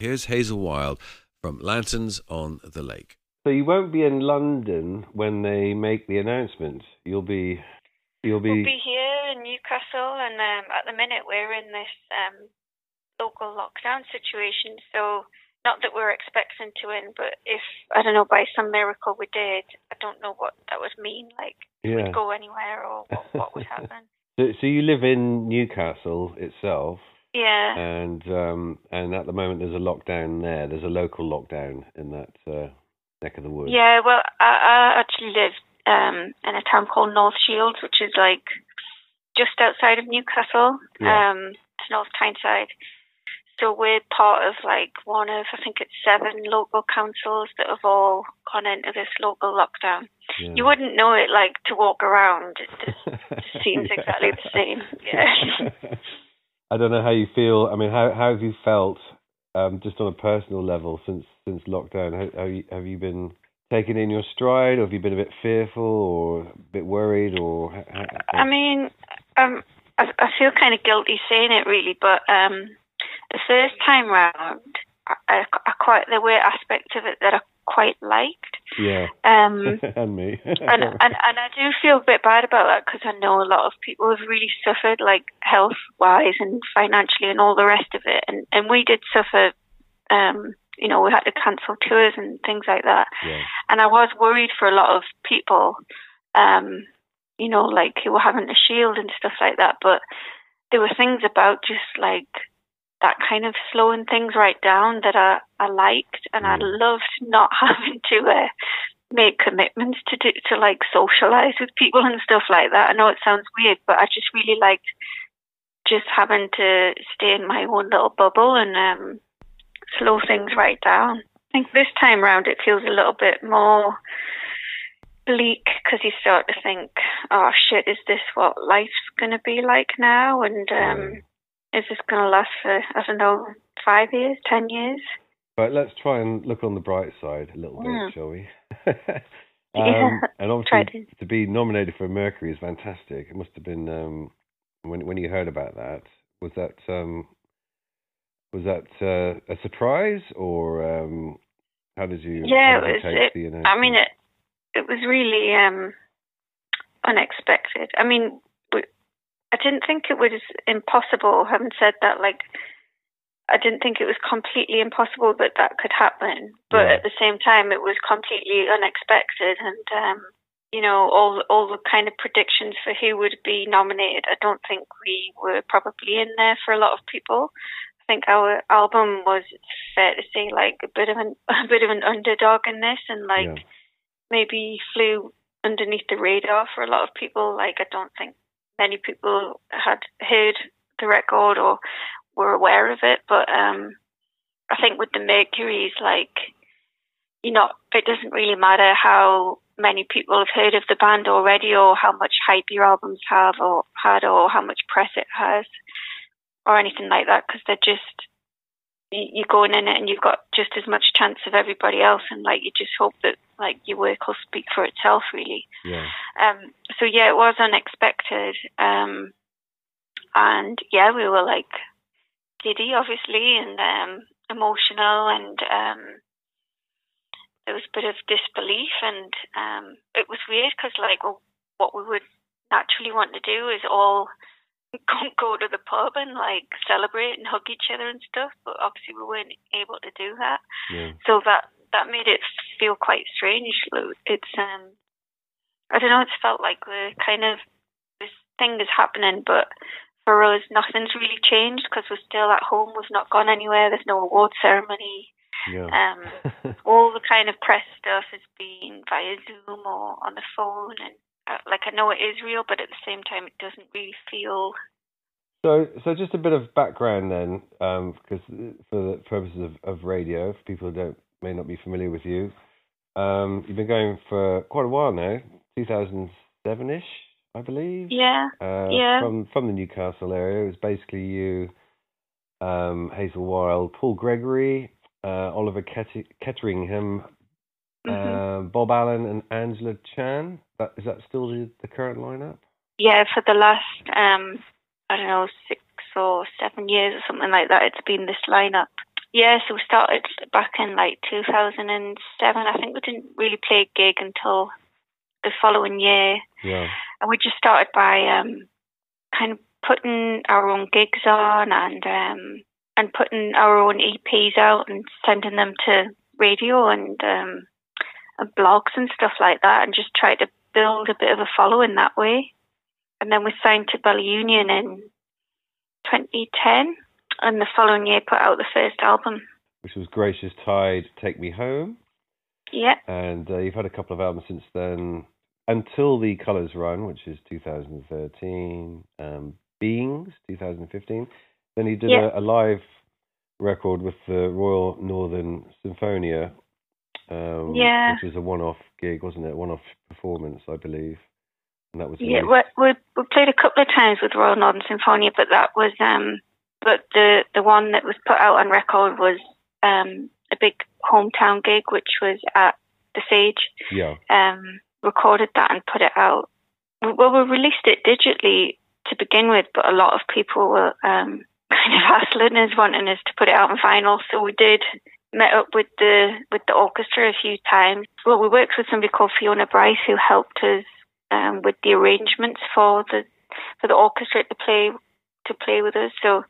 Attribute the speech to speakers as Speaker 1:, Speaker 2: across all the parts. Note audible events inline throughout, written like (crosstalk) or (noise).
Speaker 1: Here's Hazel Wilde from Lanterns on the Lake.
Speaker 2: So you won't be in London when they make the announcement. You'll be, you'll be.
Speaker 3: We'll be here in Newcastle, and um, at the minute we're in this um, local lockdown situation. So not that we're expecting to win, but if I don't know by some miracle we did, I don't know what that would mean. Like yeah. we'd go anywhere or what, what would (laughs) happen.
Speaker 2: so, so you live in Newcastle itself.
Speaker 3: Yeah.
Speaker 2: And um, and at the moment there's a lockdown there. There's a local lockdown in that uh, neck of the woods.
Speaker 3: Yeah. Well, I, I actually live um, in a town called North Shields, which is like just outside of Newcastle, yeah. um, to North Tyneside. So we're part of like one of I think it's seven local councils that have all gone into this local lockdown. Yeah. You wouldn't know it like to walk around. It (laughs) just seems yeah. exactly the same. Yeah. (laughs)
Speaker 2: I don't know how you feel. I mean, how how have you felt um, just on a personal level since since lockdown? How, have you have you been taking in your stride, or have you been a bit fearful, or a bit worried, or? How,
Speaker 3: how? I mean, um, I, I feel kind of guilty saying it, really, but um, the first time round, I, I quite there were aspects of it that I quite liked.
Speaker 2: Yeah.
Speaker 3: Um, (laughs)
Speaker 2: and me.
Speaker 3: and, (laughs) and and I do feel a bit bad about that because I know a lot of people have really suffered, like health wise and financially and all the rest of it. And and we did suffer. Um, you know, we had to cancel tours and things like that.
Speaker 2: Yeah.
Speaker 3: And I was worried for a lot of people. Um, you know, like who were having a shield and stuff like that. But there were things about just like that kind of slowing things right down that I, I liked, and I loved not (laughs) having to uh, make commitments to do, to like socialize with people and stuff like that. I know it sounds weird, but I just really liked just having to stay in my own little bubble and um, slow things right down. I think this time round it feels a little bit more bleak because you start to think, oh shit, is this what life's going to be like now? And um, is this going to last for, I don't know, five years, ten years?
Speaker 2: But let's try and look on the bright side a little bit, mm. shall we? (laughs)
Speaker 3: um, yeah,
Speaker 2: and obviously, to. to. be nominated for Mercury is fantastic. It must have been um, when when you heard about that. Was that um, was that uh, a surprise, or um, how did you?
Speaker 3: Yeah,
Speaker 2: it
Speaker 3: was. It, I mean, it it was really um, unexpected. I mean, I didn't think it was impossible. Having said that, like I didn't think it was completely impossible that that could happen, but yeah. at the same time, it was completely unexpected. And um, you know, all all the kind of predictions for who would be nominated, I don't think we were probably in there for a lot of people. I think our album was fair to say like a bit of an (laughs) a bit of an underdog in this, and like yeah. maybe flew underneath the radar for a lot of people. Like I don't think many people had heard the record or were aware of it. But um, I think with the Mercury's, like, you know, it doesn't really matter how many people have heard of the band already or how much hype your albums have or had or how much press it has or anything like that because they're just you're going in it and you've got just as much chance of everybody else and like you just hope that like your work will speak for itself really.
Speaker 2: Yeah.
Speaker 3: Um so yeah it was unexpected. Um and yeah we were like giddy obviously and um emotional and um there was a bit of disbelief and um it was weird because like well, what we would naturally want to do is all go to the pub and like celebrate and hug each other and stuff. But obviously, we weren't able to do that.
Speaker 2: Yeah.
Speaker 3: So that that made it feel quite strange. It's um, I don't know. It's felt like the kind of this thing is happening, but for us, nothing's really changed because we're still at home. We've not gone anywhere. There's no award ceremony.
Speaker 2: Yeah.
Speaker 3: Um, (laughs) all the kind of press stuff has been via Zoom or on the phone, and like I know it is real, but at the same time, it doesn't really feel.
Speaker 2: So, so just a bit of background then, um, because for the purposes of, of radio, for people who don't may not be familiar with you, um, you've been going for quite a while now, 2007ish, I believe.
Speaker 3: Yeah.
Speaker 2: Uh,
Speaker 3: yeah.
Speaker 2: From from the Newcastle area, it was basically you, um, Hazel Wilde, Paul Gregory, uh, Oliver Ketteringham, mm-hmm. uh, Bob Allen, and Angela Chan. That, is that still the, the current lineup?
Speaker 3: Yeah, for the last um, I don't know six or seven years or something like that, it's been this lineup. yeah, so we started back in like 2007. I think we didn't really play a gig until the following year.
Speaker 2: Yeah.
Speaker 3: And we just started by um, kind of putting our own gigs on and um, and putting our own EPs out and sending them to radio and um, and blogs and stuff like that, and just try to build a bit of a following that way. And then we signed to Bella Union in 2010, and the following year put out the first album.
Speaker 2: Which was Gracious Tide, Take Me Home.
Speaker 3: Yeah.
Speaker 2: And uh, you've had a couple of albums since then. Until the Colours Run, which is 2013, um, Beings, 2015. Then he did
Speaker 3: Yeah.
Speaker 2: a, a live record with the Royal Northern Sinfonia, um,
Speaker 3: Yeah.
Speaker 2: which was a one-off gig, wasn't it? One-off performance, I believe. And that was
Speaker 3: Yeah, we, we we played a couple of times with Royal Northern Sinfonia, but that was um, but the the one that was put out on record was um a big hometown gig, which was at the Sage.
Speaker 2: yeah,
Speaker 3: Um, recorded that and put it out. We- Well, we released it digitally to begin with, but a lot of people were um (laughs) kind of hassling us, wanting us to put it out on vinyl, so we did. Met up with the with the orchestra a few times. Well, we worked with somebody called Fiona Brice who helped us um, with the arrangements for the for the orchestra to play to play with us. So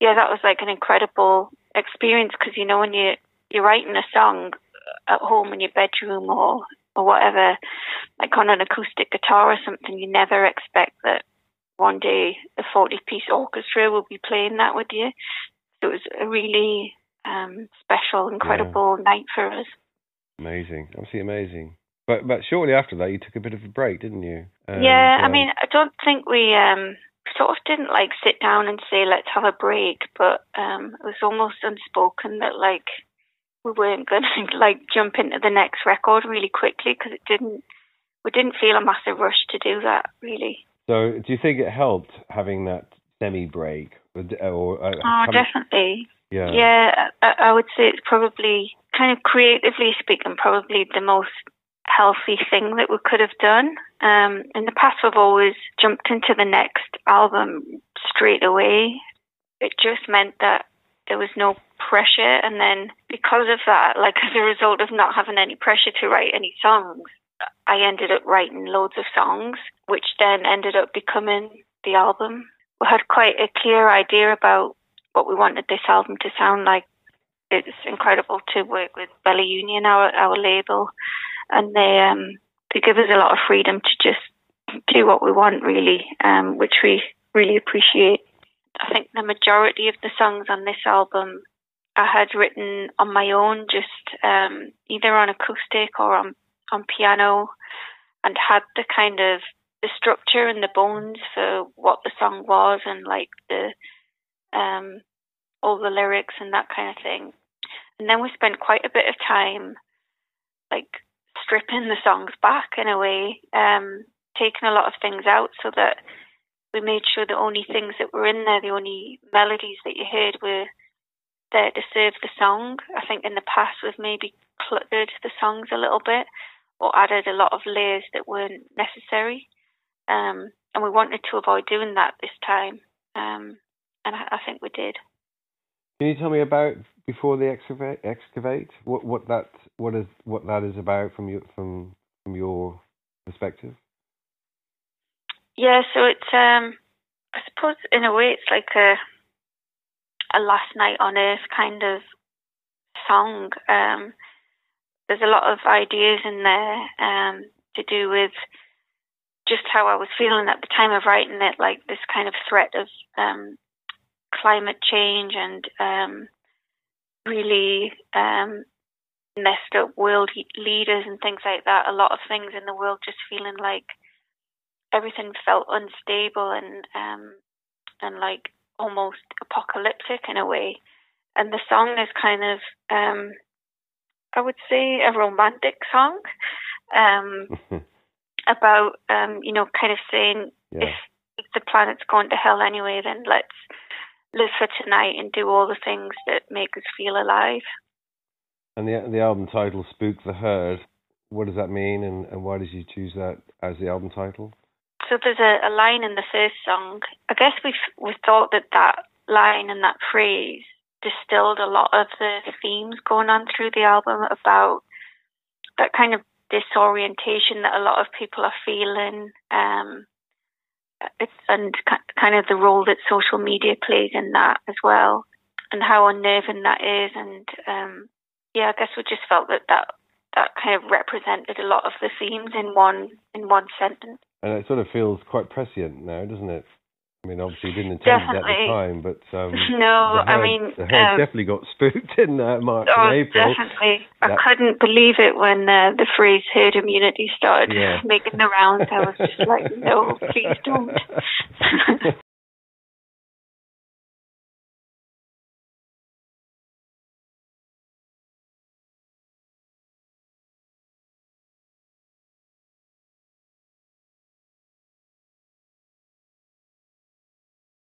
Speaker 3: yeah, that was like an incredible experience because you know when you you're writing a song at home in your bedroom or or whatever, like on an acoustic guitar or something, you never expect that one day a forty piece orchestra will be playing that with you. So it was a really um, special, incredible night for us.
Speaker 2: amazing, absolutely amazing. But but shortly after that, you took a bit of a break, didn't you? And,
Speaker 3: yeah, I
Speaker 2: um,
Speaker 3: mean, I don't think we um sort of didn't like sit down and say let's have a break, but um it was almost unspoken that like we weren't (laughs) going to like jump into the next record really quickly because it didn't we didn't feel a massive rush to do that really.
Speaker 2: So, do you think it helped having that semi break? Or, uh,
Speaker 3: Oh,
Speaker 2: coming-
Speaker 3: definitely.
Speaker 2: Yeah.
Speaker 3: Yeah, I, I would say it's probably kind of creatively speaking, probably the most healthy thing that we could have done. Um, in the past, we've always jumped into the next album straight away. It just meant that there was no pressure, and then because of that, like (laughs) as a result of not having any pressure to write any songs, I ended up writing loads of songs, which then ended up becoming the album. We had quite a clear idea about what we wanted this album to sound like. It's incredible to work with Bella Union, our our label, and they um they give us a lot of freedom to just do what we want, really, um, which we really appreciate. I think the majority of the songs on this album I had written on my own, just um, either on acoustic or on on piano, and had the kind of the structure and the bones for what the song was, and like the um, all the lyrics and that kind of thing. And then we spent quite a bit of time, like stripping the songs back in a way, um, taking a lot of things out so that we made sure the only things that were in there, the only melodies that you heard were there to serve the song. I think in the past we've maybe cluttered the songs a little bit or added a lot of layers that weren't necessary. Um, and we wanted to avoid doing that this time. Um, and I, I think we did.
Speaker 2: Can you tell me about before the excavate? Excavate. What what that what is what that is about from your from from your perspective?
Speaker 3: Yeah, so it's um I suppose in a way it's like a a last night on earth kind of song. Um there's a lot of ideas in there um to do with just how I was feeling at the time of writing it, like this kind of threat of um climate change and um really um messed up world leaders and things like that. A lot of things in the world just feeling like everything felt unstable and um and like almost apocalyptic in a way. And the song is kind of um I would say a romantic song. Um (laughs) about um, you know, kind of saying
Speaker 2: yeah.
Speaker 3: if if the planet's going to hell anyway, then let's live for tonight and do all the things that make us feel alive.
Speaker 2: And the the album title, "Spook the Herd." What does that mean, and, and why did you choose that as the album title?
Speaker 3: So there's a, a line in the first song. I guess we we thought that that line and that phrase distilled a lot of the themes going on through the album about that kind of disorientation that a lot of people are feeling. Um, and kind of the role that social media plays in that as well, and how unnerving that is. And um, yeah, I guess we just felt that that that kind of represented a lot of the themes in one in one sentence.
Speaker 2: And it sort of feels quite prescient now, doesn't it? I mean, obviously, you didn't intend it at the time, but um, (laughs)
Speaker 3: no,
Speaker 2: herd,
Speaker 3: I mean,
Speaker 2: the herd
Speaker 3: um,
Speaker 2: definitely got spooked (laughs) in uh, March
Speaker 3: oh,
Speaker 2: and April.
Speaker 3: definitely. I couldn't believe it when uh, the phrase herd immunity started
Speaker 2: Yeah. (laughs)
Speaker 3: making the rounds. I was just like, no, please don't.